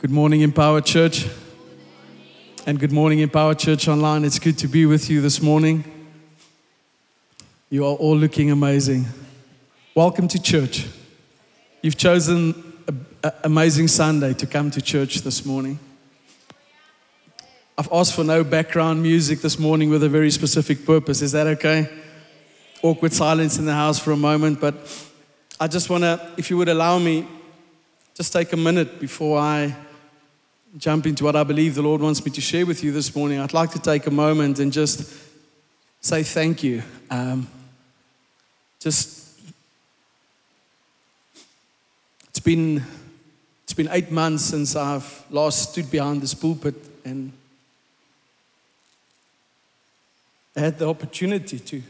Good morning, Empower Church. And good morning, Empower Church Online. It's good to be with you this morning. You are all looking amazing. Welcome to church. You've chosen an amazing Sunday to come to church this morning. I've asked for no background music this morning with a very specific purpose. Is that okay? Awkward silence in the house for a moment, but I just want to, if you would allow me, just take a minute before I jump into what I believe the Lord wants me to share with you this morning. I'd like to take a moment and just say thank you. Um, just, it's been, it's been eight months since I've last stood behind this pulpit and had the opportunity to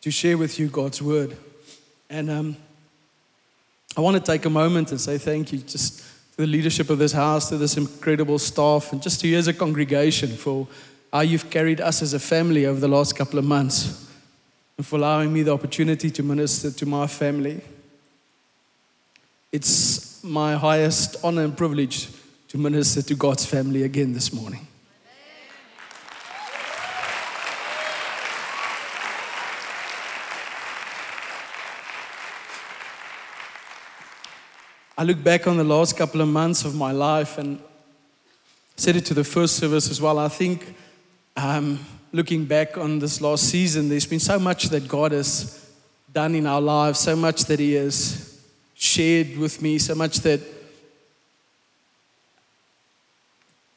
to share with you God's word. And um, I want to take a moment and say thank you just the leadership of this house, to this incredible staff, and just to you as a congregation for how you've carried us as a family over the last couple of months and for allowing me the opportunity to minister to my family. It's my highest honor and privilege to minister to God's family again this morning. I look back on the last couple of months of my life and said it to the first service as well. I think um, looking back on this last season, there's been so much that God has done in our lives, so much that He has shared with me, so much that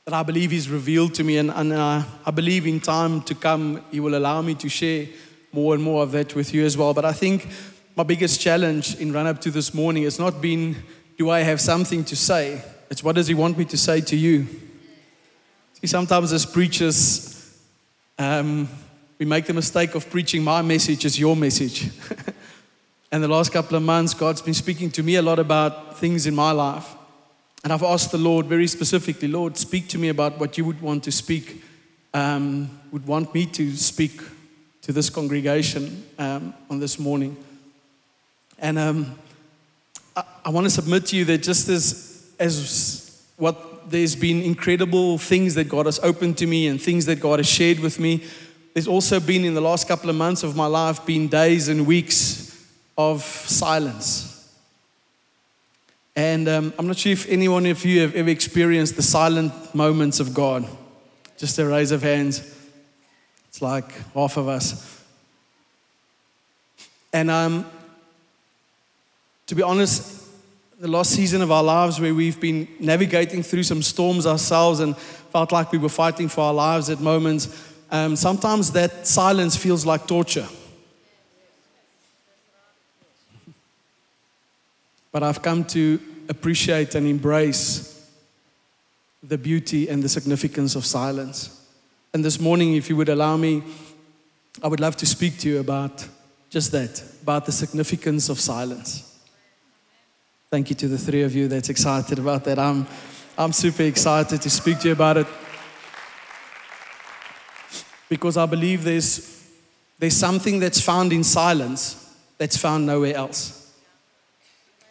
that I believe He's revealed to me, and, and I believe in time to come He will allow me to share more and more of that with you as well. But I think my biggest challenge in run up to this morning has not been do I have something to say? It's what does He want me to say to you? See, sometimes as preachers, um, we make the mistake of preaching my message as your message. and the last couple of months, God's been speaking to me a lot about things in my life. And I've asked the Lord very specifically, Lord, speak to me about what you would want to speak, um, would want me to speak to this congregation um, on this morning. And um, I, I want to submit to you that just as, as what there's been incredible things that God has opened to me and things that God has shared with me, there's also been in the last couple of months of my life been days and weeks of silence. And um, I'm not sure if any one of you have ever experienced the silent moments of God. Just a raise of hands. It's like half of us. And um, to be honest, the last season of our lives where we've been navigating through some storms ourselves and felt like we were fighting for our lives at moments, um, sometimes that silence feels like torture. But I've come to appreciate and embrace the beauty and the significance of silence. And this morning, if you would allow me, I would love to speak to you about just that, about the significance of silence. Thank you to the three of you that's excited about that. I'm, I'm super excited to speak to you about it because I believe there's, there's something that's found in silence that's found nowhere else.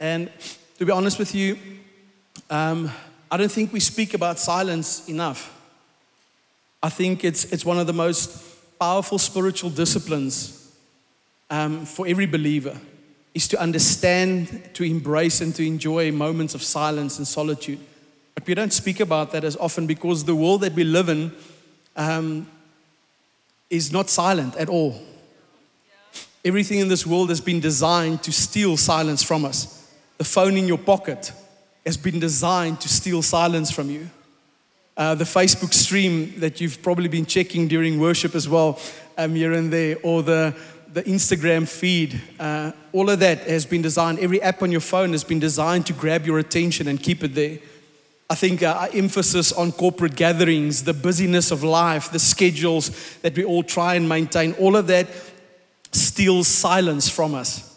And to be honest with you, um, I don't think we speak about silence enough. I think it's, it's one of the most powerful spiritual disciplines um, for every believer is to understand, to embrace, and to enjoy moments of silence and solitude. But we don't speak about that as often because the world that we live in um, is not silent at all. Everything in this world has been designed to steal silence from us. The phone in your pocket has been designed to steal silence from you. Uh, the Facebook stream that you've probably been checking during worship as well, um, here and there, or the, the Instagram feed, uh, all of that has been designed. Every app on your phone has been designed to grab your attention and keep it there. I think uh, our emphasis on corporate gatherings, the busyness of life, the schedules that we all try and maintain, all of that steals silence from us.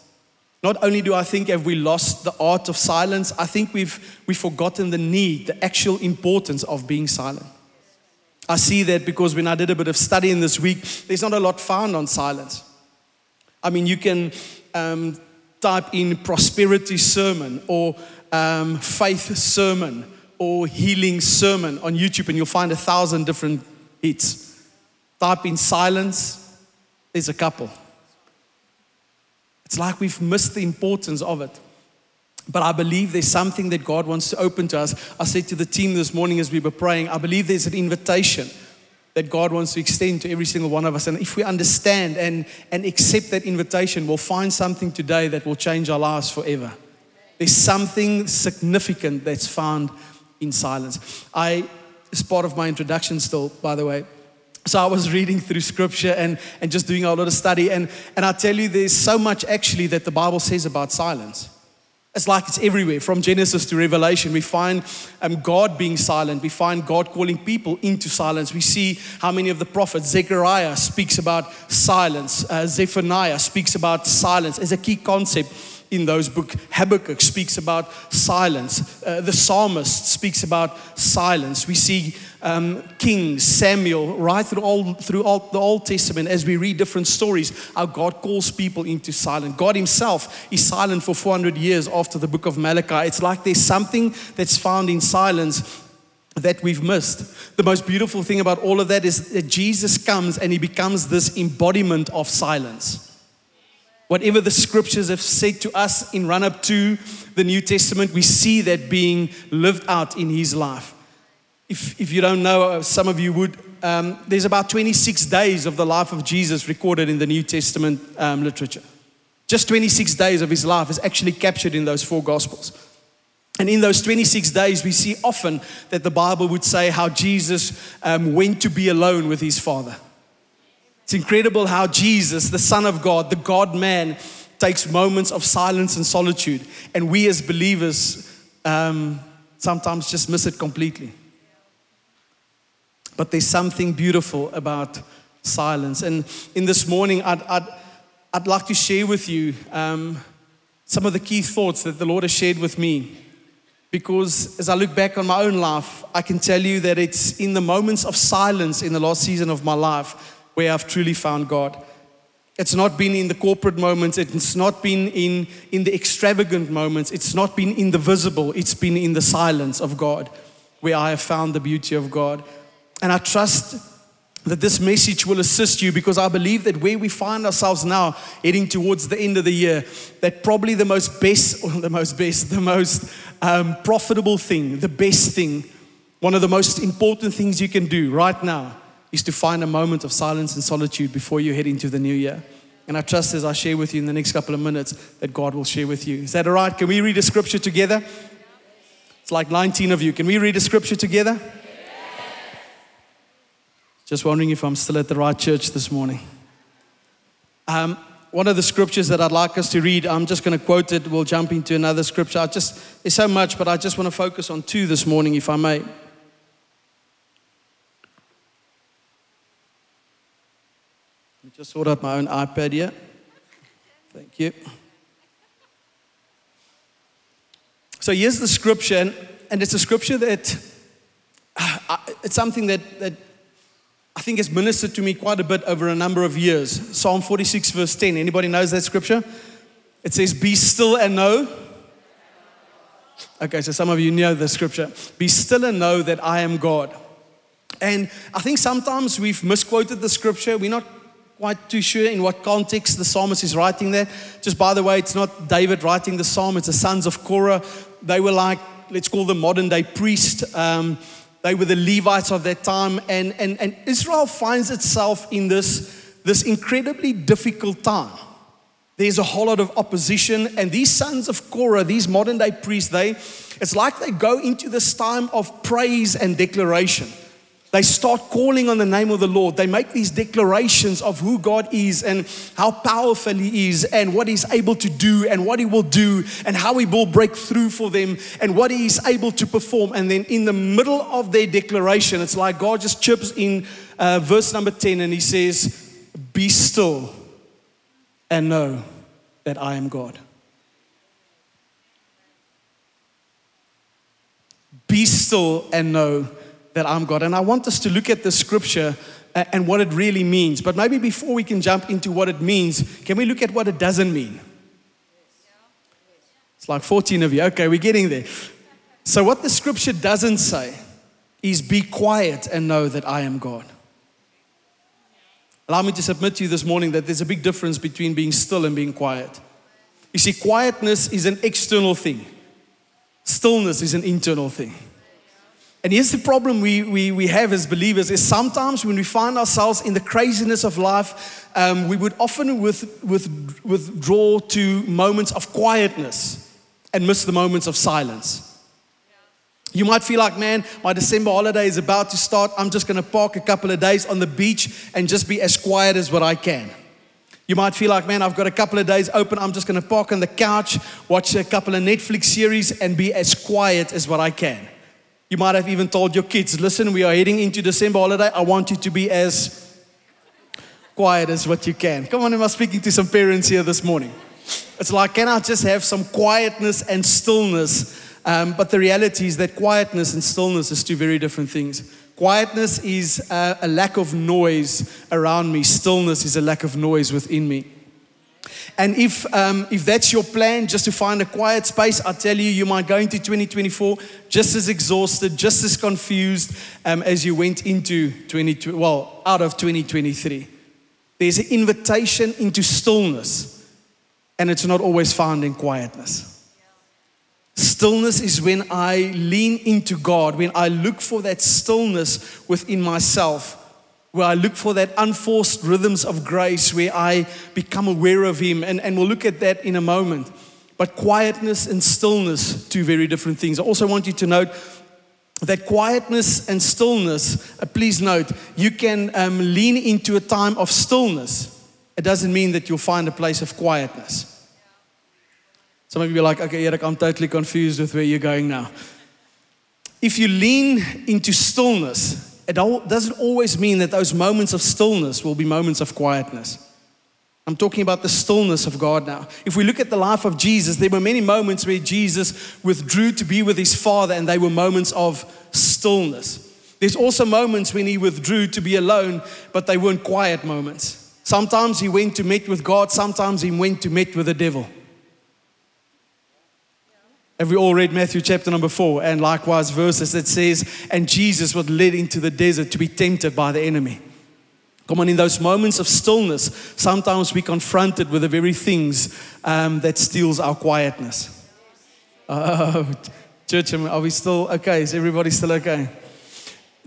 Not only do I think have we lost the art of silence, I think we've, we've forgotten the need, the actual importance of being silent. I see that because when I did a bit of studying this week, there's not a lot found on silence. I mean, you can um, type in prosperity sermon or um, faith sermon or healing sermon on YouTube, and you'll find a thousand different hits. Type in silence, there's a couple. It's like we've missed the importance of it. But I believe there's something that God wants to open to us. I said to the team this morning as we were praying, I believe there's an invitation that God wants to extend to every single one of us. And if we understand and, and accept that invitation, we'll find something today that will change our lives forever. There's something significant that's found in silence. I, as part of my introduction, still, by the way, so I was reading through scripture and, and just doing a lot of study. And, and I tell you, there's so much actually that the Bible says about silence. It's like it's everywhere. From Genesis to Revelation, we find um, God being silent. We find God calling people into silence. We see how many of the prophets, Zechariah speaks about silence, uh, Zephaniah speaks about silence as a key concept in those books. Habakkuk speaks about silence. Uh, the psalmist speaks about silence. We see um, King Samuel right through all through all, the Old Testament as we read different stories. How God calls people into silence. God Himself is silent for 400 years after the book of Malachi. It's like there's something that's found in silence that we've missed. The most beautiful thing about all of that is that Jesus comes and he becomes this embodiment of silence. Whatever the scriptures have said to us in run up to the New Testament, we see that being lived out in his life. If, if you don't know, uh, some of you would, um, there's about 26 days of the life of Jesus recorded in the New Testament um, literature. Just 26 days of his life is actually captured in those four Gospels. And in those 26 days, we see often that the Bible would say how Jesus um, went to be alone with his Father. It's incredible how Jesus, the Son of God, the God man, takes moments of silence and solitude. And we as believers um, sometimes just miss it completely. But there's something beautiful about silence. And in this morning, I'd, I'd, I'd like to share with you um, some of the key thoughts that the Lord has shared with me. Because as I look back on my own life, I can tell you that it's in the moments of silence in the last season of my life where I've truly found God. It's not been in the corporate moments, it's not been in, in the extravagant moments, it's not been in the visible, it's been in the silence of God where I have found the beauty of God. And I trust that this message will assist you because I believe that where we find ourselves now, heading towards the end of the year, that probably the most best, or the most best, the most um, profitable thing, the best thing, one of the most important things you can do right now is to find a moment of silence and solitude before you head into the new year. And I trust as I share with you in the next couple of minutes that God will share with you. Is that all right? Can we read a scripture together? It's like 19 of you. Can we read a scripture together? Just wondering if I'm still at the right church this morning. Um, one of the scriptures that I'd like us to read, I'm just going to quote it. We'll jump into another scripture. I just, there's so much, but I just want to focus on two this morning, if I may. Just out my own iPad here. Thank you. So here's the scripture, and, it's a scripture that uh, it's something that, that I think has ministered to me quite a bit over a number of years. Psalm 46, verse 10. Anybody knows that scripture? It says, Be still and know. Okay, so some of you know the scripture. Be still and know that I am God. And I think sometimes we've misquoted the scripture. We're not quite too sure in what context the psalmist is writing there. Just by the way, it's not David writing the psalm, it's the sons of Korah. They were like, let's call them modern day priests. Um, they were the Levites of that time. And, and, and Israel finds itself in this, this incredibly difficult time. There's a whole lot of opposition, and these sons of Korah, these modern day priests, they it's like they go into this time of praise and declaration. They start calling on the name of the Lord. They make these declarations of who God is and how powerful He is and what He's able to do and what He will do and how He will break through for them and what He is able to perform. And then in the middle of their declaration, it's like God just chips in uh, verse number 10 and He says, Be still and know that I am God. Be still and know that I'm God. And I want us to look at the scripture uh, and what it really means. But maybe before we can jump into what it means, can we look at what it doesn't mean? It's like 14 of you. Okay, we're getting there. So, what the scripture doesn't say is be quiet and know that I am God. Allow me to submit to you this morning that there's a big difference between being still and being quiet. You see, quietness is an external thing, stillness is an internal thing. And here's the problem we, we, we have as believers is sometimes when we find ourselves in the craziness of life, um, we would often with, with, withdraw to moments of quietness and miss the moments of silence. You might feel like, man, my December holiday is about to start. I'm just going to park a couple of days on the beach and just be as quiet as what I can. You might feel like, man, I've got a couple of days open. I'm just going to park on the couch, watch a couple of Netflix series, and be as quiet as what I can. You might have even told your kids, listen, we are heading into December holiday. I want you to be as quiet as what you can. Come on, am I speaking to some parents here this morning? It's like, can I just have some quietness and stillness? Um, but the reality is that quietness and stillness is two very different things. Quietness is a, a lack of noise around me, stillness is a lack of noise within me. And if, um, if that's your plan, just to find a quiet space, I tell you, you might go into 2024 just as exhausted, just as confused um, as you went into 20, well, out of 2023. There's an invitation into stillness, and it's not always found in quietness. Stillness is when I lean into God, when I look for that stillness within myself where I look for that unforced rhythms of grace, where I become aware of Him. And, and we'll look at that in a moment. But quietness and stillness, two very different things. I also want you to note that quietness and stillness, uh, please note, you can um, lean into a time of stillness. It doesn't mean that you'll find a place of quietness. Some of you are like, okay, Eric, I'm totally confused with where you're going now. If you lean into stillness, it doesn't always mean that those moments of stillness will be moments of quietness. I'm talking about the stillness of God now. If we look at the life of Jesus, there were many moments where Jesus withdrew to be with his Father, and they were moments of stillness. There's also moments when he withdrew to be alone, but they weren't quiet moments. Sometimes he went to meet with God, sometimes he went to meet with the devil. Have we all read Matthew chapter number four? And likewise, verses that says, And Jesus was led into the desert to be tempted by the enemy. Come on, in those moments of stillness, sometimes we're confronted with the very things um, that steals our quietness. Oh, church, are we still okay? Is everybody still okay?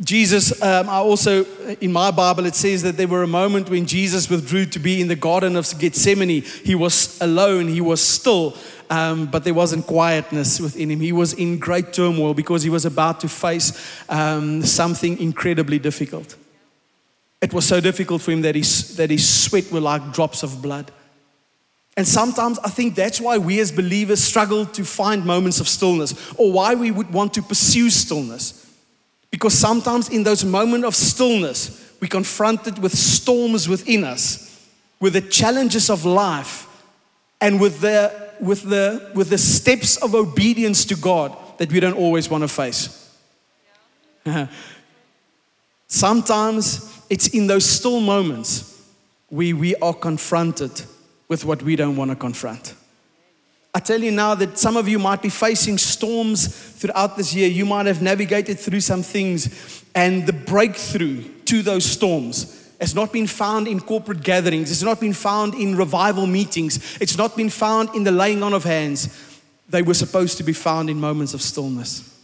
Jesus, um, I also, in my Bible, it says that there were a moment when Jesus withdrew to be in the Garden of Gethsemane. He was alone, he was still, um, but there wasn't quietness within him. He was in great turmoil because he was about to face um, something incredibly difficult. It was so difficult for him that his, that his sweat were like drops of blood. And sometimes I think that's why we as believers struggle to find moments of stillness or why we would want to pursue stillness. Because sometimes in those moments of stillness, we're confronted with storms within us, with the challenges of life, and with the with the, with the steps of obedience to God that we don't always want to face. Sometimes it's in those still moments where we are confronted with what we don't want to confront. I tell you now that some of you might be facing storms throughout this year. You might have navigated through some things, and the breakthrough to those storms has not been found in corporate gatherings. It's not been found in revival meetings. It's not been found in the laying on of hands. They were supposed to be found in moments of stillness.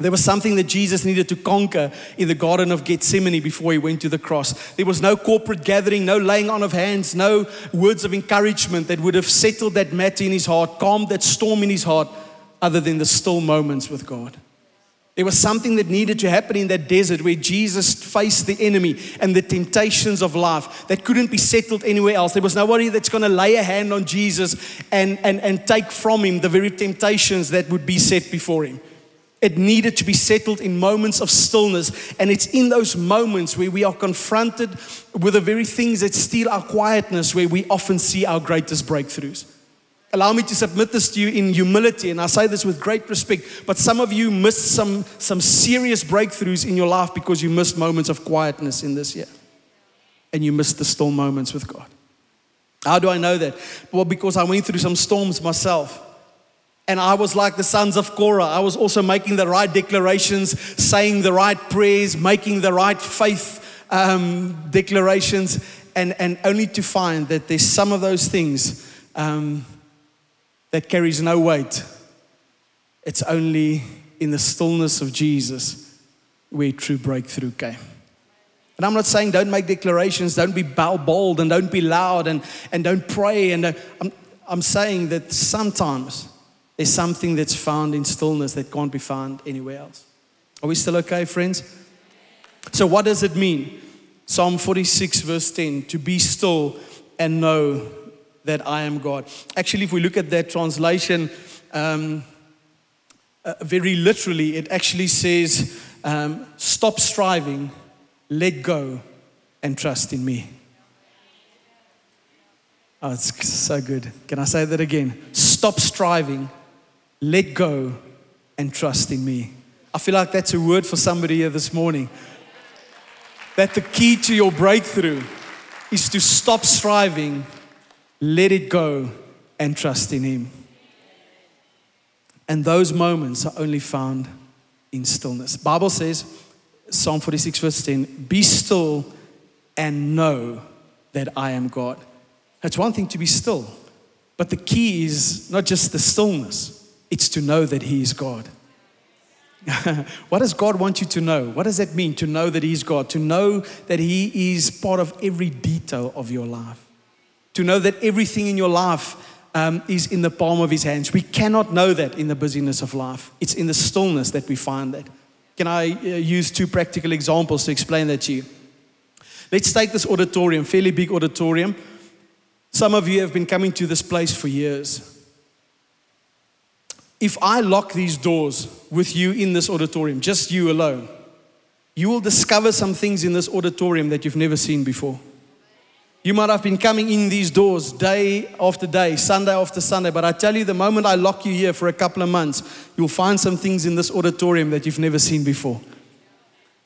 There was something that Jesus needed to conquer in the Garden of Gethsemane before he went to the cross. There was no corporate gathering, no laying on of hands, no words of encouragement that would have settled that matter in his heart, calmed that storm in his heart, other than the still moments with God. There was something that needed to happen in that desert where Jesus faced the enemy and the temptations of life that couldn't be settled anywhere else. There was nobody that's going to lay a hand on Jesus and, and, and take from him the very temptations that would be set before him. It needed to be settled in moments of stillness. And it's in those moments where we are confronted with the very things that steal our quietness where we often see our greatest breakthroughs. Allow me to submit this to you in humility, and I say this with great respect. But some of you missed some, some serious breakthroughs in your life because you missed moments of quietness in this year. And you missed the still moments with God. How do I know that? Well, because I went through some storms myself. And I was like the sons of Korah. I was also making the right declarations, saying the right prayers, making the right faith um, declarations, and, and only to find that there's some of those things um, that carries no weight. It's only in the stillness of Jesus where true breakthrough came. And I'm not saying don't make declarations, don't be bold, and don't be loud, and, and don't pray. And uh, I'm, I'm saying that sometimes there's something that's found in stillness that can't be found anywhere else. Are we still okay, friends? So, what does it mean? Psalm 46, verse 10 to be still and know that I am God. Actually, if we look at that translation, um, uh, very literally, it actually says, um, Stop striving, let go, and trust in me. Oh, it's so good. Can I say that again? Stop striving, let go and trust in me. I feel like that's a word for somebody here this morning. That the key to your breakthrough is to stop striving, let it go, and trust in Him. And those moments are only found in stillness. Bible says, Psalm 46, verse 10, be still and know that I am God. That's one thing to be still, but the key is not just the stillness, it's to know that He is God. what does God want you to know? What does that mean to know that He's God? To know that He is part of every detail of your life. To know that everything in your life um, is in the palm of His hands. We cannot know that in the busyness of life, it's in the stillness that we find that. Can I uh, use two practical examples to explain that to you? Let's take this auditorium, fairly big auditorium. Some of you have been coming to this place for years if I lock these doors with you in this auditorium, just you alone, you will discover some things in this auditorium that you've never seen before. You might have been coming in these doors day after day, Sunday after Sunday, but I tell you, the moment I lock you here for a couple of months, you'll find some things in this auditorium that you've never seen before.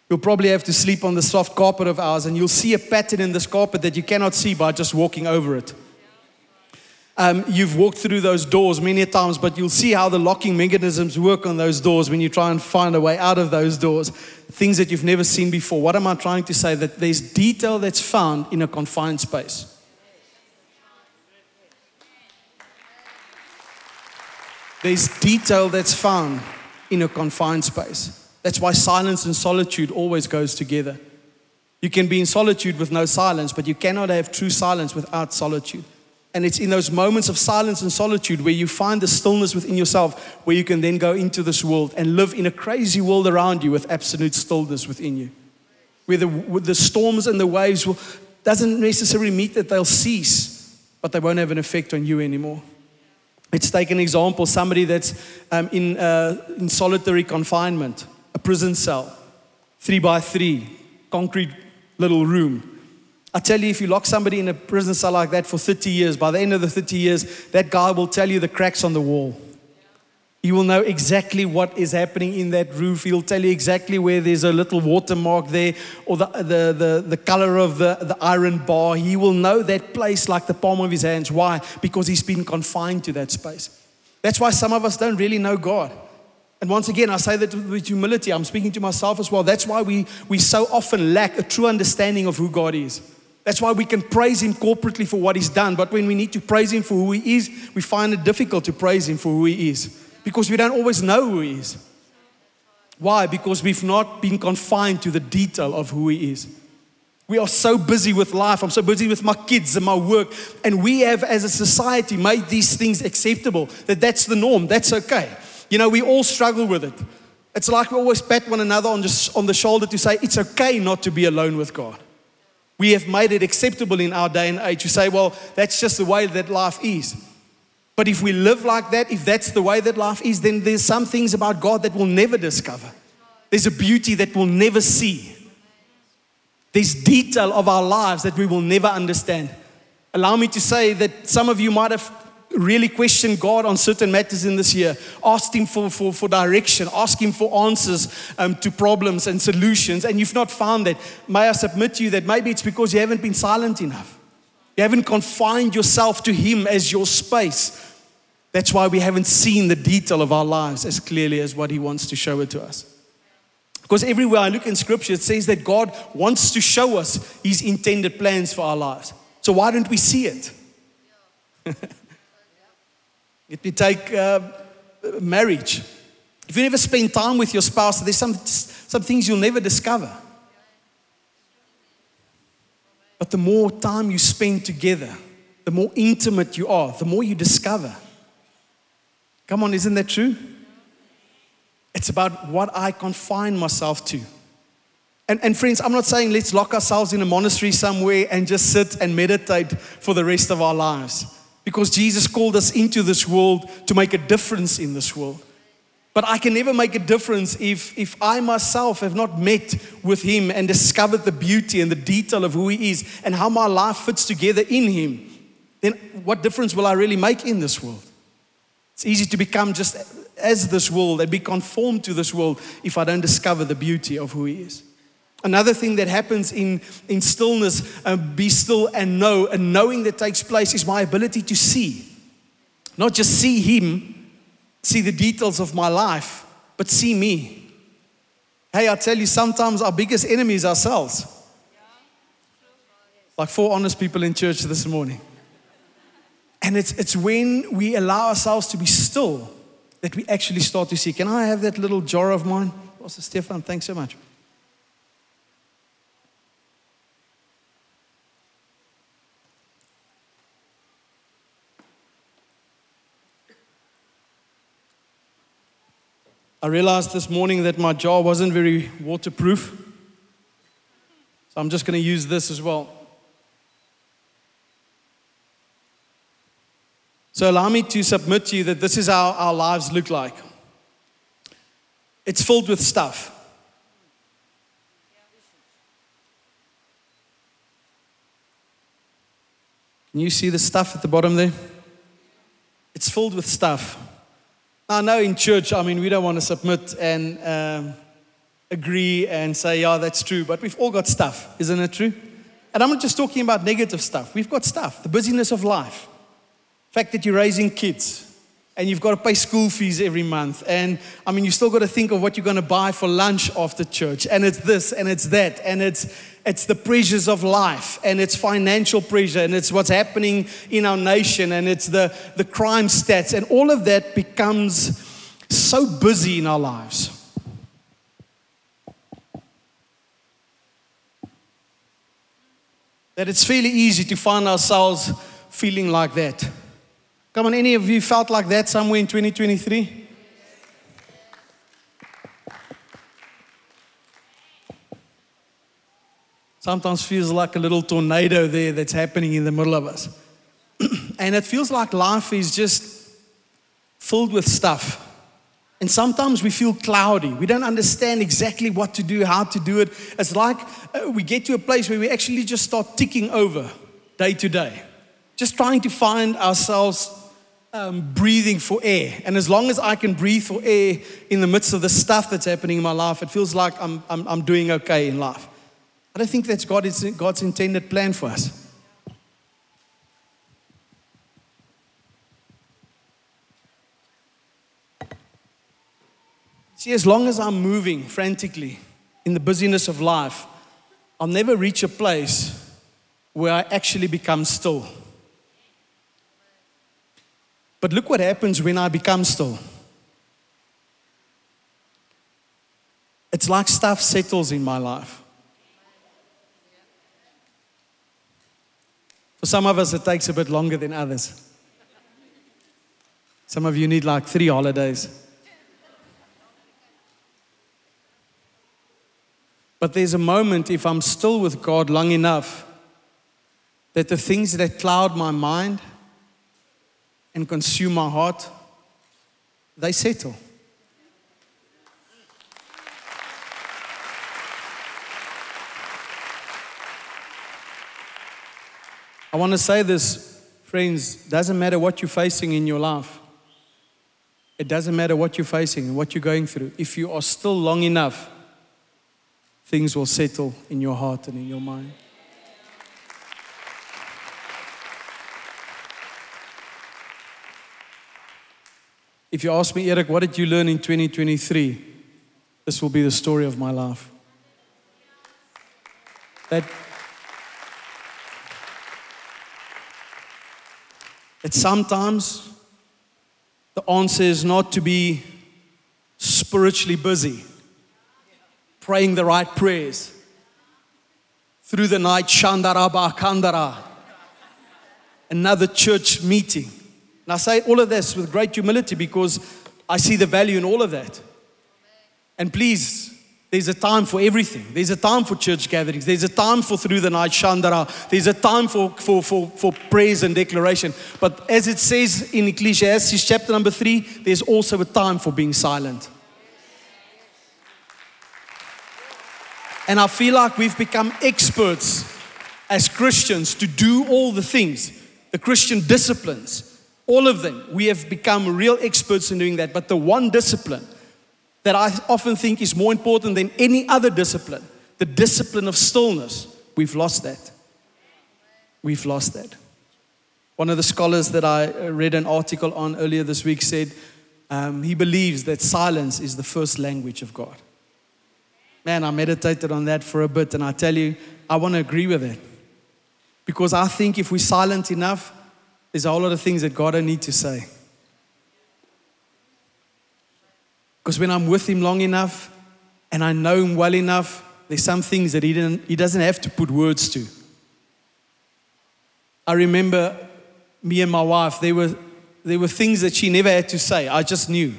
You'll probably have to sleep on the soft carpet of ours, and you'll see a pattern in this carpet that you cannot see by just walking over it. Um, you've walked through those doors many times, but you'll see how the locking mechanisms work on those doors when you try and find a way out of those doors. Things that you've never seen before. What am I trying to say? That there's detail that's found in a confined space. There's detail that's found in a confined space. That's why silence and solitude always goes together. You can be in solitude with no silence, but you cannot have true silence without solitude. And it's in those moments of silence and solitude where you find the stillness within yourself, where you can then go into this world and live in a crazy world around you with absolute stillness within you. Where the, the storms and the waves will, doesn't necessarily mean that they'll cease, but they won't have an effect on you anymore. Let's take an example somebody that's um, in, uh, in solitary confinement, a prison cell, three by three, concrete little room I tell you, if you lock somebody in a prison cell like that for 30 years, by the end of the 30 years, that guy will tell you the cracks on the wall. He will know exactly what is happening in that roof. He'll tell you exactly where there's a little watermark there or the, the, the, the color of the, the iron bar. He will know that place like the palm of his hands. Why? Because he's been confined to that space. That's why some of us don't really know God. And once again, I say that with humility. I'm speaking to myself as well. That's why we, we so often lack a true understanding of who God is. That's why we can praise Him corporately for what He's done. But when we need to praise Him for who He is, we find it difficult to praise Him for who He is because we don't always know who He is. Why? Because we've not been confined to the detail of who He is. We are so busy with life. I'm so busy with my kids and my work. And we have, as a society, made these things acceptable that that's the norm. That's okay. You know, we all struggle with it. It's like we always pat one another on the, on the shoulder to say, it's okay not to be alone with God. We have made it acceptable in our day and age to say, well, that's just the way that life is. But if we live like that, if that's the way that life is, then there's some things about God that we'll never discover. There's a beauty that we'll never see. There's detail of our lives that we will never understand. Allow me to say that some of you might have really question God on certain matters in this year. Ask Him for, for, for direction, ask Him for answers um, to problems and solutions, and you've not found that. May I submit to you that maybe it's because you haven't been silent enough. You haven't confined yourself to Him as your space. That's why we haven't seen the detail of our lives as clearly as what He wants to show it to us. Because everywhere I look in Scripture, it says that God wants to show us His intended plans for our lives. So why don't we see it? Let me take uh, marriage. If you never spend time with your spouse, there's some, some things you'll never discover. But the more time you spend together, the more intimate you are, the more you discover. Come on, isn't that true? It's about what I confine myself to. And, and friends, I'm not saying let's lock ourselves in a monastery somewhere and just sit and meditate for the rest of our lives. Because Jesus called us into this world to make a difference in this world. But I can never make a difference if, if I myself have not met with Him and discovered the beauty and the detail of who He is and how my life fits together in Him. Then what difference will I really make in this world? It's easy to become just as this world and be conformed to this world if I don't discover the beauty of who He is. Another thing that happens in, in stillness, uh, be still and know, and knowing that takes place is my ability to see. Not just see Him, see the details of my life, but see me. Hey, I tell you, sometimes our biggest enemy is ourselves. Like four honest people in church this morning. And it's, it's when we allow ourselves to be still that we actually start to see. Can I have that little jar of mine? Pastor Stefan, thanks so much. I realized this morning that my jar wasn't very waterproof. So I'm just going to use this as well. So allow me to submit to you that this is how our lives look like. It's filled with stuff. Can you see the stuff at the bottom there? It's filled with stuff. I know in church, I mean, we don't want to submit and um, agree and say, yeah, that's true, but we've all got stuff, isn't it true? And I'm not just talking about negative stuff. We've got stuff, the busyness of life fact that you're raising kids and you've got to pay school fees every month. And I mean, you still got to think of what you're going to buy for lunch after church. And it's this and it's that. And it's, it's the pressures of life and it's financial pressure and it's what's happening in our nation and it's the, the crime stats. And all of that becomes so busy in our lives. That it's fairly easy to find ourselves feeling like that. Come on, any of you felt like that somewhere in 2023? Sometimes feels like a little tornado there that's happening in the middle of us. and it feels like life is just filled with stuff. And sometimes we feel cloudy. We don't understand exactly what to do, how to do it. It's like uh, we get to a place where we actually just start ticking over day to day, just trying to find ourselves um, breathing for air. And as long as I can breathe for air in the midst of the stuff that's happening in my life, it feels like I'm, I'm, I'm doing okay in life. I don't think that's God, God's intended plan for us. See, as long as I'm moving frantically in the busyness of life, I'll never reach a place where I actually become still. But look what happens when I become still. It's like stuff settles in my life. For some of us, it takes a bit longer than others. Some of you need like three holidays. But there's a moment, if I'm still with God long enough, that the things that cloud my mind, and consume my heart, they settle. I want to say this, friends, doesn't matter what you're facing in your life. It doesn't matter what you're facing and what you're going through. If you are still long enough, things will settle in your heart and in your mind. If you ask me, Eric, what did you learn in 2023? This will be the story of my life. That, that sometimes the answer is not to be spiritually busy, praying the right prayers through the night, Shandaraba Kandara, another church meeting. And I say all of this with great humility because I see the value in all of that. And please, there's a time for everything. There's a time for church gatherings. There's a time for through the night Shandara. There's a time for, for, for, for praise and declaration. But as it says in Ecclesiastes chapter number three, there's also a time for being silent. And I feel like we've become experts as Christians to do all the things, the Christian disciplines, all of them. We have become real experts in doing that. But the one discipline that I often think is more important than any other discipline, the discipline of stillness, we've lost that. We've lost that. One of the scholars that I read an article on earlier this week said um, he believes that silence is the first language of God. Man, I meditated on that for a bit, and I tell you, I want to agree with it. Because I think if we're silent enough, there's a whole lot of things that God don't need to say. Because when I'm with Him long enough and I know Him well enough, there's some things that He, didn't, he doesn't have to put words to. I remember me and my wife, there were, there were things that she never had to say. I just knew.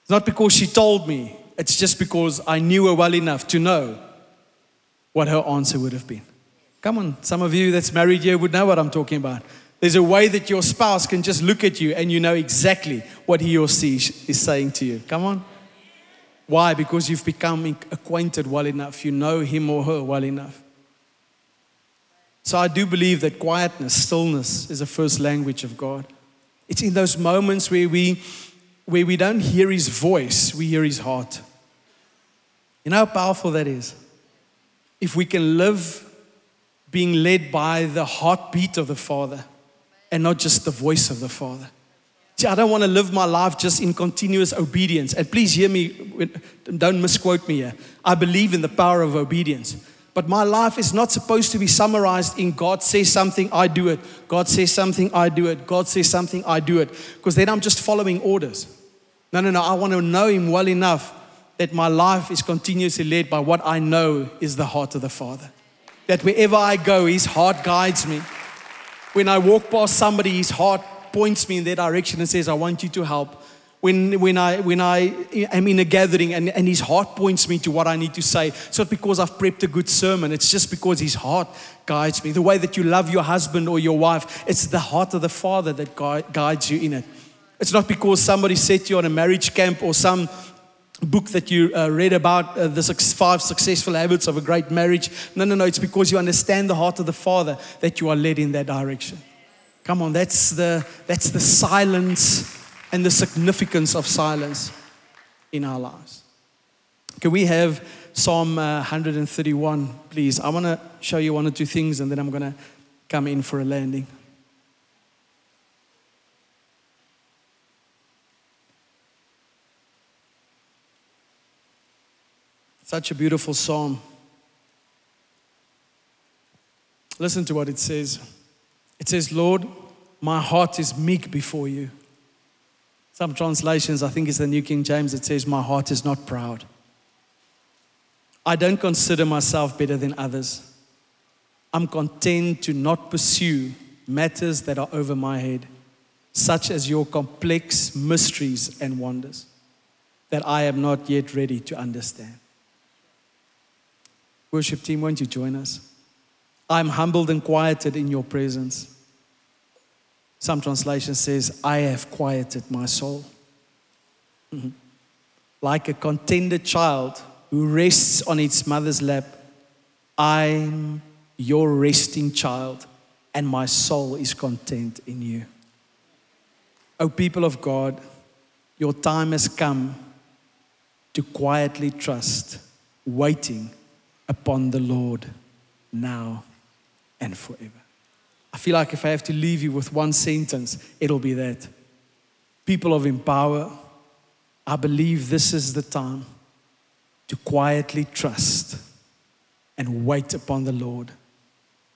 It's not because she told me, it's just because I knew her well enough to know what her answer would have been. Come on, some of you that's married here would know what I'm talking about. There's a way that your spouse can just look at you and you know exactly what he or she is saying to you. Come on. Why? Because you've become acquainted well enough. You know him or her well enough. So I do believe that quietness, stillness is the first language of God. It's in those moments where we where we don't hear his voice, we hear his heart. You know how powerful that is? If we can live being led by the heartbeat of the Father and not just the voice of the Father. See, I don't want to live my life just in continuous obedience. And please hear me, don't misquote me here. I believe in the power of obedience. But my life is not supposed to be summarized in God says something, I do it. God says something, I do it. God says something, I do it. Because then I'm just following orders. No, no, no. I want to know Him well enough that my life is continuously led by what I know is the heart of the Father. That wherever I go, His heart guides me. When I walk past somebody, His heart points me in their direction and says, I want you to help when, when, I, when I am in a gathering and, and his heart points me to what I need to say. It's not because I've prepped a good sermon, it's just because his heart guides me. The way that you love your husband or your wife, it's the heart of the Father that guides you in it. It's not because somebody set you on a marriage camp or some book that you uh, read about uh, the five successful habits of a great marriage. No, no, no. It's because you understand the heart of the Father that you are led in that direction. Come on, that's the, that's the silence and the significance of silence in our lives. Can we have Psalm uh, 131, please? I want to show you one or two things and then I'm going to come in for a landing. Such a beautiful psalm. Listen to what it says. It says, Lord, my heart is meek before you. Some translations, I think it's the New King James, it says, My heart is not proud. I don't consider myself better than others. I'm content to not pursue matters that are over my head, such as your complex mysteries and wonders that I am not yet ready to understand. Worship team, won't you join us? I'm humbled and quieted in your presence. Some translation says, I have quieted my soul. Mm-hmm. Like a contented child who rests on its mother's lap, I'm your resting child, and my soul is content in you. O people of God, your time has come to quietly trust, waiting upon the Lord now and forever. I feel like if I have to leave you with one sentence, it'll be that. people of Empower, I believe this is the time to quietly trust and wait upon the Lord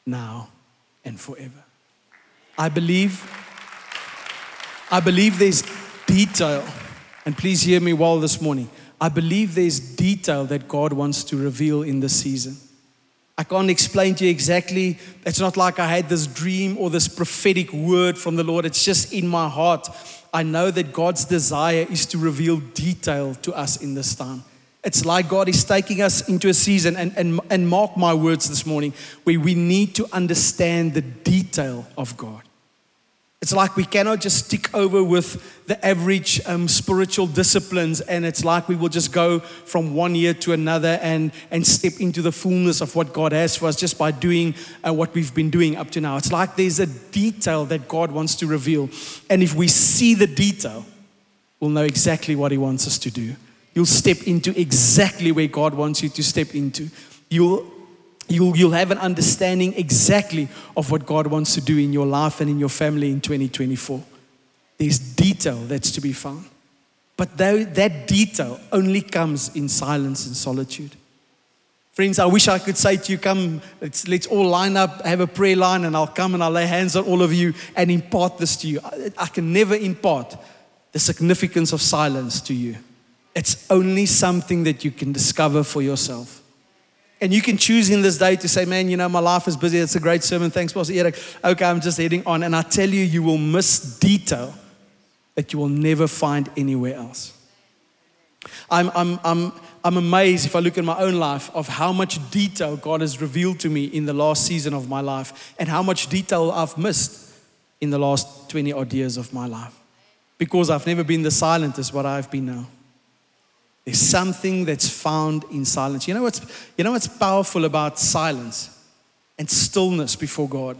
now and forever. I believe I believe there's detail and please hear me well this morning. I believe there's detail that God wants to reveal in this season. I can't explain to you exactly. It's not like I had this dream or this prophetic word from the Lord. It's just in my heart. I know that God's desire is to reveal detail to us in this time. It's like God is taking us into a season, and, and, and mark my words this morning, where we need to understand the detail of God. It's like we cannot just stick over with the average um, spiritual disciplines, and it's like we will just go from one year to another and, and step into the fullness of what God has for us just by doing uh, what we've been doing up to now. It's like there's a detail that God wants to reveal. And if we see the detail, we'll know exactly what He wants us to do. You'll step into exactly where God wants you to step into. You'll you'll, you'll have an understanding exactly of what God wants to do in your life and in your family in 2024. There's detail that's to be found. But that detail only comes in silence and solitude. Friends, I wish I could say to you, come, let's, let's all line up, have a prayer line, and I'll come and I'll lay hands on all of you and impart this to you. I, I can never impart the significance of silence to you. It's only something that you can discover for yourself. And you can choose in this day to say, man, you know, my life is busy. It's a great sermon. Thanks, Pastor Eric. Okay, I'm just heading on. And I tell you, you will miss detail that you will never find anywhere else. I'm, I'm, I'm, I'm amazed if I look at my own life of how much detail God has revealed to me in the last season of my life and how much detail I've missed in the last 20 odd years of my life. Because I've never been the silent as what I've been now. There's something that's found in silence. You know what's, you know what's powerful about silence and stillness before God?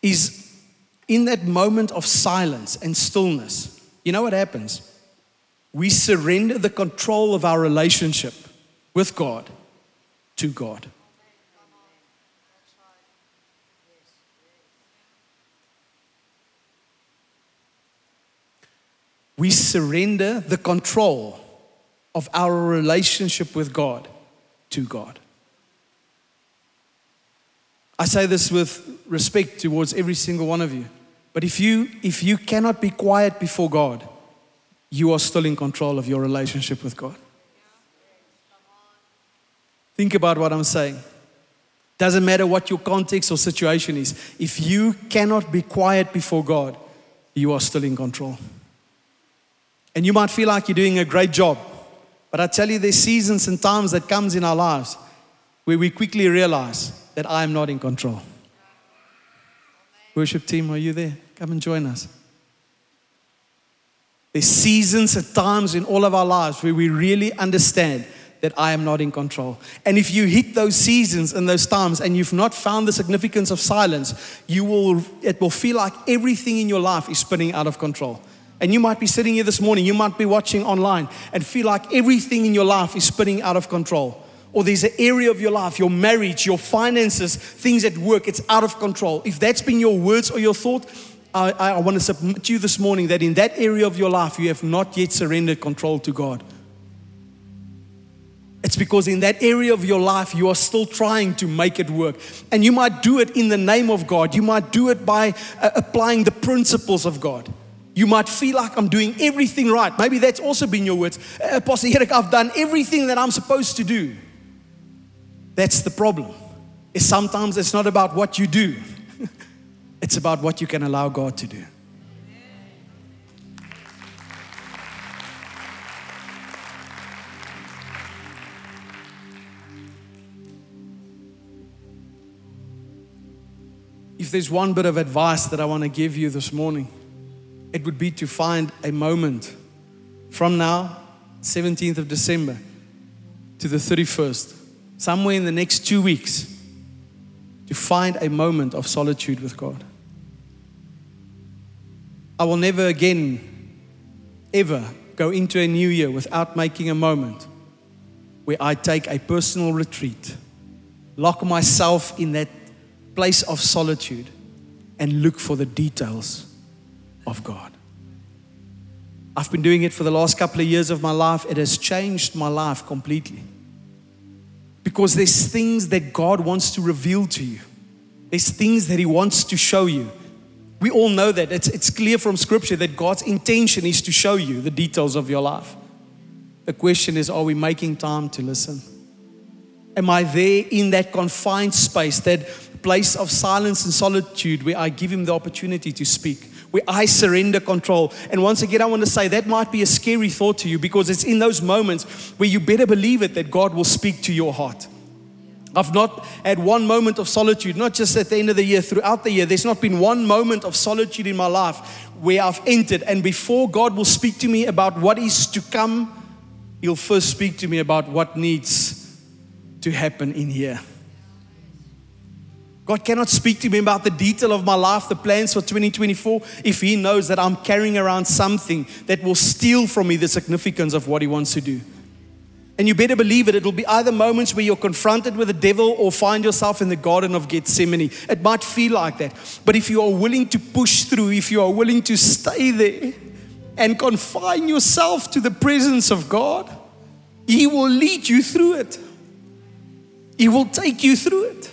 Is in that moment of silence and stillness, you know what happens? We surrender the control of our relationship with God to God. We surrender the control of our relationship with God to God. I say this with respect towards every single one of you. But if you if you cannot be quiet before God, you are still in control of your relationship with God. Think about what I'm saying. Doesn't matter what your context or situation is. If you cannot be quiet before God, you are still in control. And you might feel like you're doing a great job. But I tell you, there's seasons and times that comes in our lives where we quickly realize that I am not in control. Worship team, are you there? Come and join us. There's seasons and times in all of our lives where we really understand that I am not in control. And if you hit those seasons and those times and you've not found the significance of silence, you will it will feel like everything in your life is spinning out of control. And you might be sitting here this morning, you might be watching online and feel like everything in your life is spinning out of control. Or there's an area of your life, your marriage, your finances, things at work, it's out of control. If that's been your words or your thought, I, I want to submit to you this morning that in that area of your life, you have not yet surrendered control to God. It's because in that area of your life, you are still trying to make it work. And you might do it in the name of God, you might do it by uh, applying the principles of God. You might feel like I'm doing everything right. Maybe that's also been your words. Uh, Pastor Eric, I've done everything that I'm supposed to do. That's the problem. Is sometimes it's not about what you do. it's about what you can allow God to do. If there's one bit of advice that I want to give you this morning, it would be to find a moment from now, 17th of December, to the 31st, somewhere in the next two weeks, to find a moment of solitude with God. I will never again, ever go into a new year without making a moment where I take a personal retreat, lock myself in that place of solitude, and look for the details of God. I've been doing it for the last couple of years of my life. It has changed my life completely. Because there's things that God wants to reveal to you, there's things that He wants to show you. We all know that. It's, it's clear from Scripture that God's intention is to show you the details of your life. The question is are we making time to listen? Am I there in that confined space, that place of silence and solitude where I give Him the opportunity to speak? Where I surrender control. And once again, I want to say that might be a scary thought to you because it's in those moments where you better believe it that God will speak to your heart. I've not had one moment of solitude, not just at the end of the year, throughout the year. There's not been one moment of solitude in my life where I've entered. And before God will speak to me about what is to come, He'll first speak to me about what needs to happen in here. God cannot speak to me about the detail of my life, the plans for 2024, if He knows that I'm carrying around something that will steal from me the significance of what He wants to do. And you better believe it, it'll be either moments where you're confronted with the devil or find yourself in the Garden of Gethsemane. It might feel like that. But if you are willing to push through, if you are willing to stay there and confine yourself to the presence of God, He will lead you through it. He will take you through it.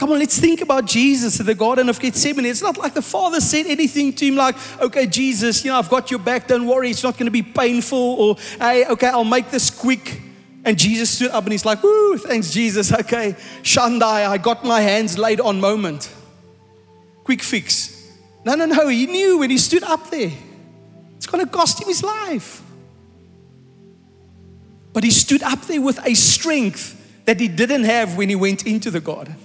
Come on, let's think about Jesus in the Garden of Gethsemane. It's not like the Father said anything to him like, okay, Jesus, you know, I've got your back, don't worry, it's not going to be painful, or hey, okay, I'll make this quick. And Jesus stood up and he's like, woo, thanks, Jesus. Okay, Shandai, I got my hands laid on moment. Quick fix. No, no, no, he knew when he stood up there, it's going to cost him his life. But he stood up there with a strength that he didn't have when he went into the garden.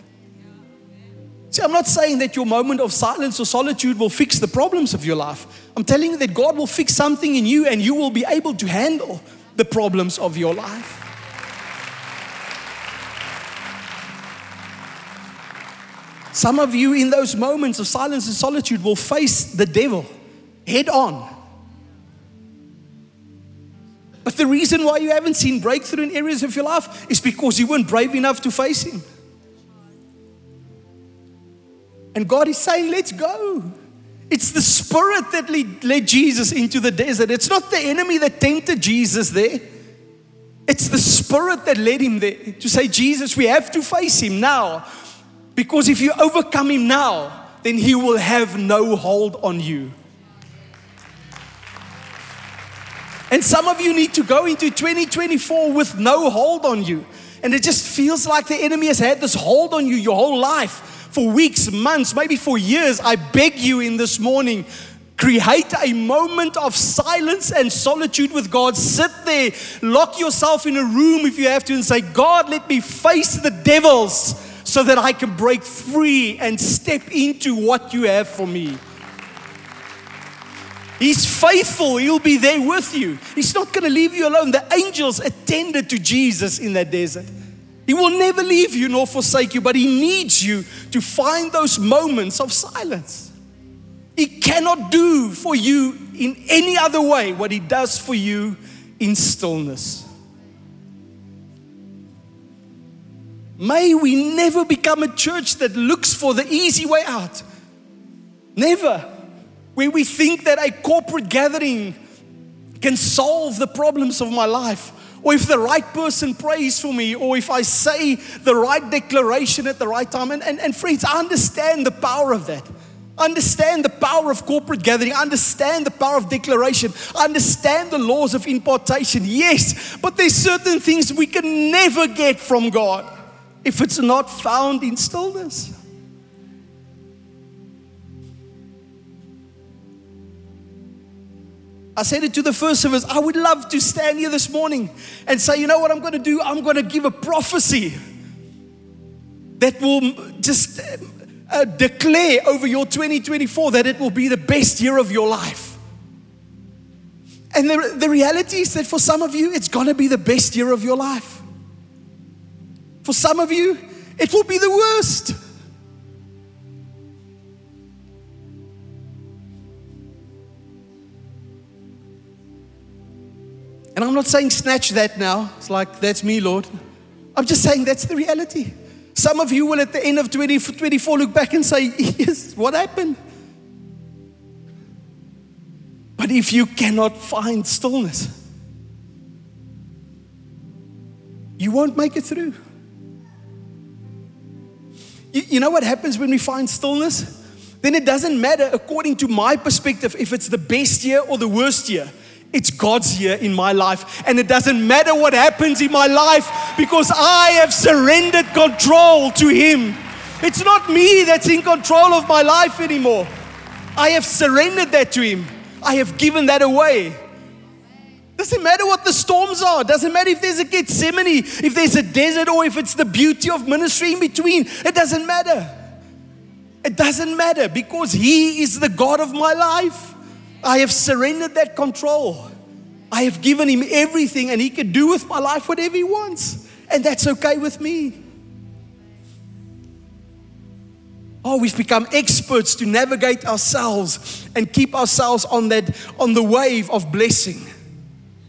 See, I'm not saying that your moment of silence or solitude will fix the problems of your life. I'm telling you that God will fix something in you and you will be able to handle the problems of your life. Some of you, in those moments of silence and solitude, will face the devil head on. But the reason why you haven't seen breakthrough in areas of your life is because you weren't brave enough to face him. And God is saying, let's go. It's the spirit that led Jesus into the desert. It's not the enemy that tempted Jesus there. It's the spirit that led him there to say, Jesus, we have to face him now. Because if you overcome him now, then he will have no hold on you. And some of you need to go into 2024 with no hold on you. And it just feels like the enemy has had this hold on you your whole life for weeks, months, maybe for years, I beg you in this morning, create a moment of silence and solitude with God. Sit there, lock yourself in a room if you have to, and say, God, let me face the devils so that I can break free and step into what you have for me. He's faithful. He'll be there with you. He's not going to leave you alone. The angels attended to Jesus in that desert. He will never leave you nor forsake you, but He needs you to find those moments of silence. He cannot do for you in any other way what He does for you in stillness. May we never become a church that looks for the easy way out. Never. Where we think that a corporate gathering can solve the problems of my life or if the right person prays for me, or if I say the right declaration at the right time. And, and, and friends, I understand the power of that. Understand the power of corporate gathering. Understand the power of declaration. Understand the laws of impartation. Yes, but there's certain things we can never get from God if it's not found in stillness. I said it to the first service. I would love to stand here this morning and say, you know what I'm going to do? I'm going to give a prophecy that will just uh, declare over your 2024 that it will be the best year of your life. And the, the reality is that for some of you, it's going to be the best year of your life. For some of you, it will be the worst. And I'm not saying snatch that now. It's like, that's me, Lord. I'm just saying that's the reality. Some of you will at the end of 2024 look back and say, yes, what happened? But if you cannot find stillness, you won't make it through. You, you know what happens when we find stillness? Then it doesn't matter, according to my perspective, if it's the best year or the worst year. It's God's year in my life. And it doesn't matter what happens in my life because I have surrendered control to Him. It's not me that's in control of my life anymore. I have surrendered that to Him. I have given that away. Doesn't matter what the storms are. Doesn't matter if there's a Gethsemane, if there's a desert, or if it's the beauty of ministry in between. It doesn't matter. It doesn't matter because He is the God of my life. I have surrendered that control. I have given Him everything, and He can do with my life whatever He wants. And that's okay with me. Oh, we've become experts to navigate ourselves and keep ourselves on that on the wave of blessing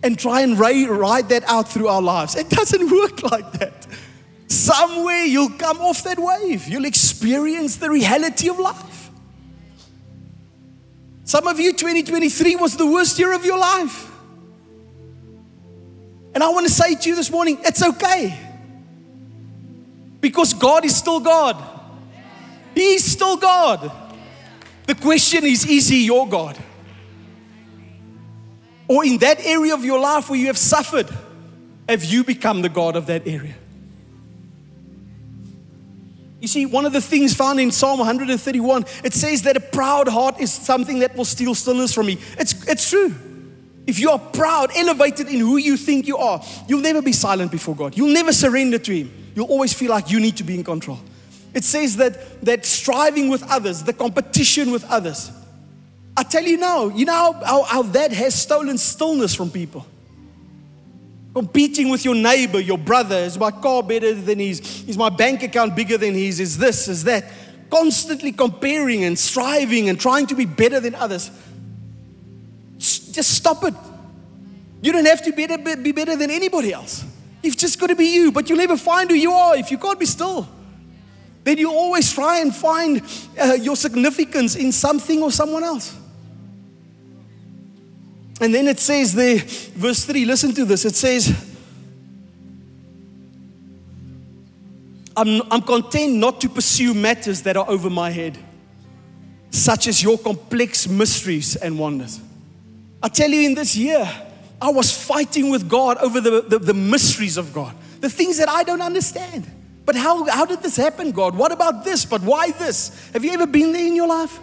and try and ride that out through our lives. It doesn't work like that. Somewhere you'll come off that wave. You'll experience the reality of life. Some of you, 2023 was the worst year of your life. And I want to say to you this morning, it's okay. Because God is still God. He's still God. The question is, is He your God? Or in that area of your life where you have suffered, have you become the God of that area? You see, one of the things found in Psalm 131, it says that a proud heart is something that will steal stillness from me. It's, it's true. If you are proud, elevated in who you think you are, you'll never be silent before God. You'll never surrender to Him. You'll always feel like you need to be in control. It says that, that striving with others, the competition with others, I tell you now, you know how, how that has stolen stillness from people. Competing with your neighbor, your brother, is my car better than his? Is my bank account bigger than his? Is this, is that? Constantly comparing and striving and trying to be better than others. Just stop it. You don't have to be better, be better than anybody else. You've just got to be you, but you'll never find who you are if you can't be still. Then you always try and find uh, your significance in something or someone else. And then it says there, verse 3, listen to this. It says, I'm, I'm content not to pursue matters that are over my head, such as your complex mysteries and wonders. I tell you, in this year, I was fighting with God over the, the, the mysteries of God, the things that I don't understand. But how, how did this happen, God? What about this? But why this? Have you ever been there in your life?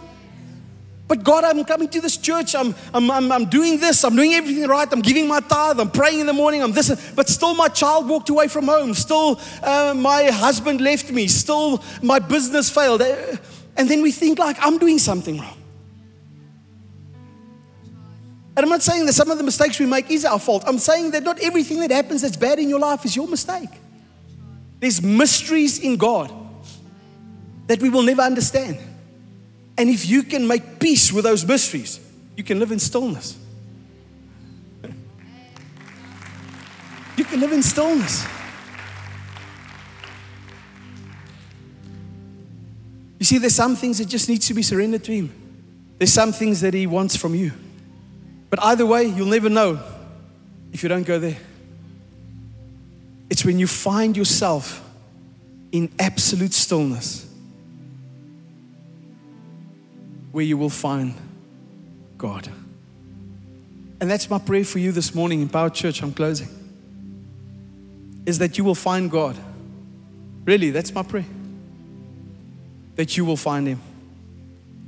But God, I'm coming to this church. I'm, I'm, I'm, I'm, doing this. I'm doing everything right. I'm giving my tithe. I'm praying in the morning. I'm this. But still, my child walked away from home. Still, uh, my husband left me. Still, my business failed. Uh, and then we think like I'm doing something wrong. And I'm not saying that some of the mistakes we make is our fault. I'm saying that not everything that happens that's bad in your life is your mistake. There's mysteries in God that we will never understand. And if you can make peace with those mysteries, you can live in stillness. You can live in stillness. You see, there's some things that just needs to be surrendered to Him. There's some things that He wants from you. But either way, you'll never know if you don't go there. It's when you find yourself in absolute stillness where you will find God. And that's my prayer for you this morning in Power Church. I'm closing. Is that you will find God. Really, that's my prayer. That you will find Him.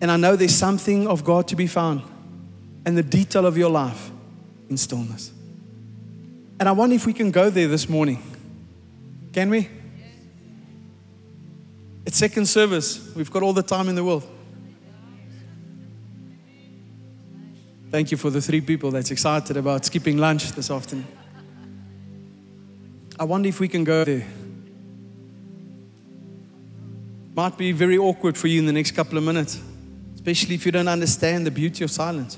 And I know there's something of God to be found and the detail of your life in stillness. And I wonder if we can go there this morning. Can we? It's second service. We've got all the time in the world. Thank you for the three people that's excited about skipping lunch this afternoon. I wonder if we can go there. Might be very awkward for you in the next couple of minutes, especially if you don't understand the beauty of silence.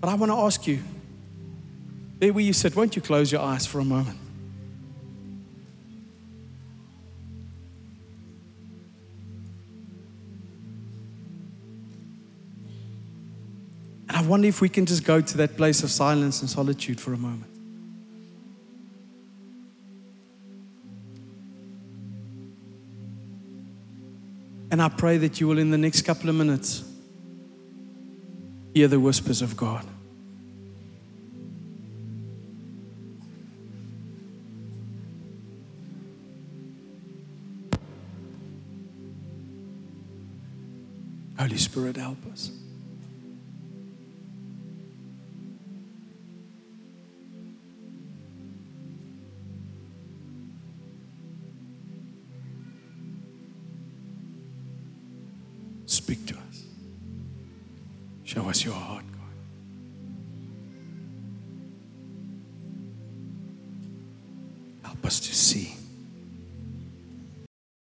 But I want to ask you there where you sit, won't you close your eyes for a moment? Wonder if we can just go to that place of silence and solitude for a moment. And I pray that you will, in the next couple of minutes, hear the whispers of God. Holy Spirit, help us.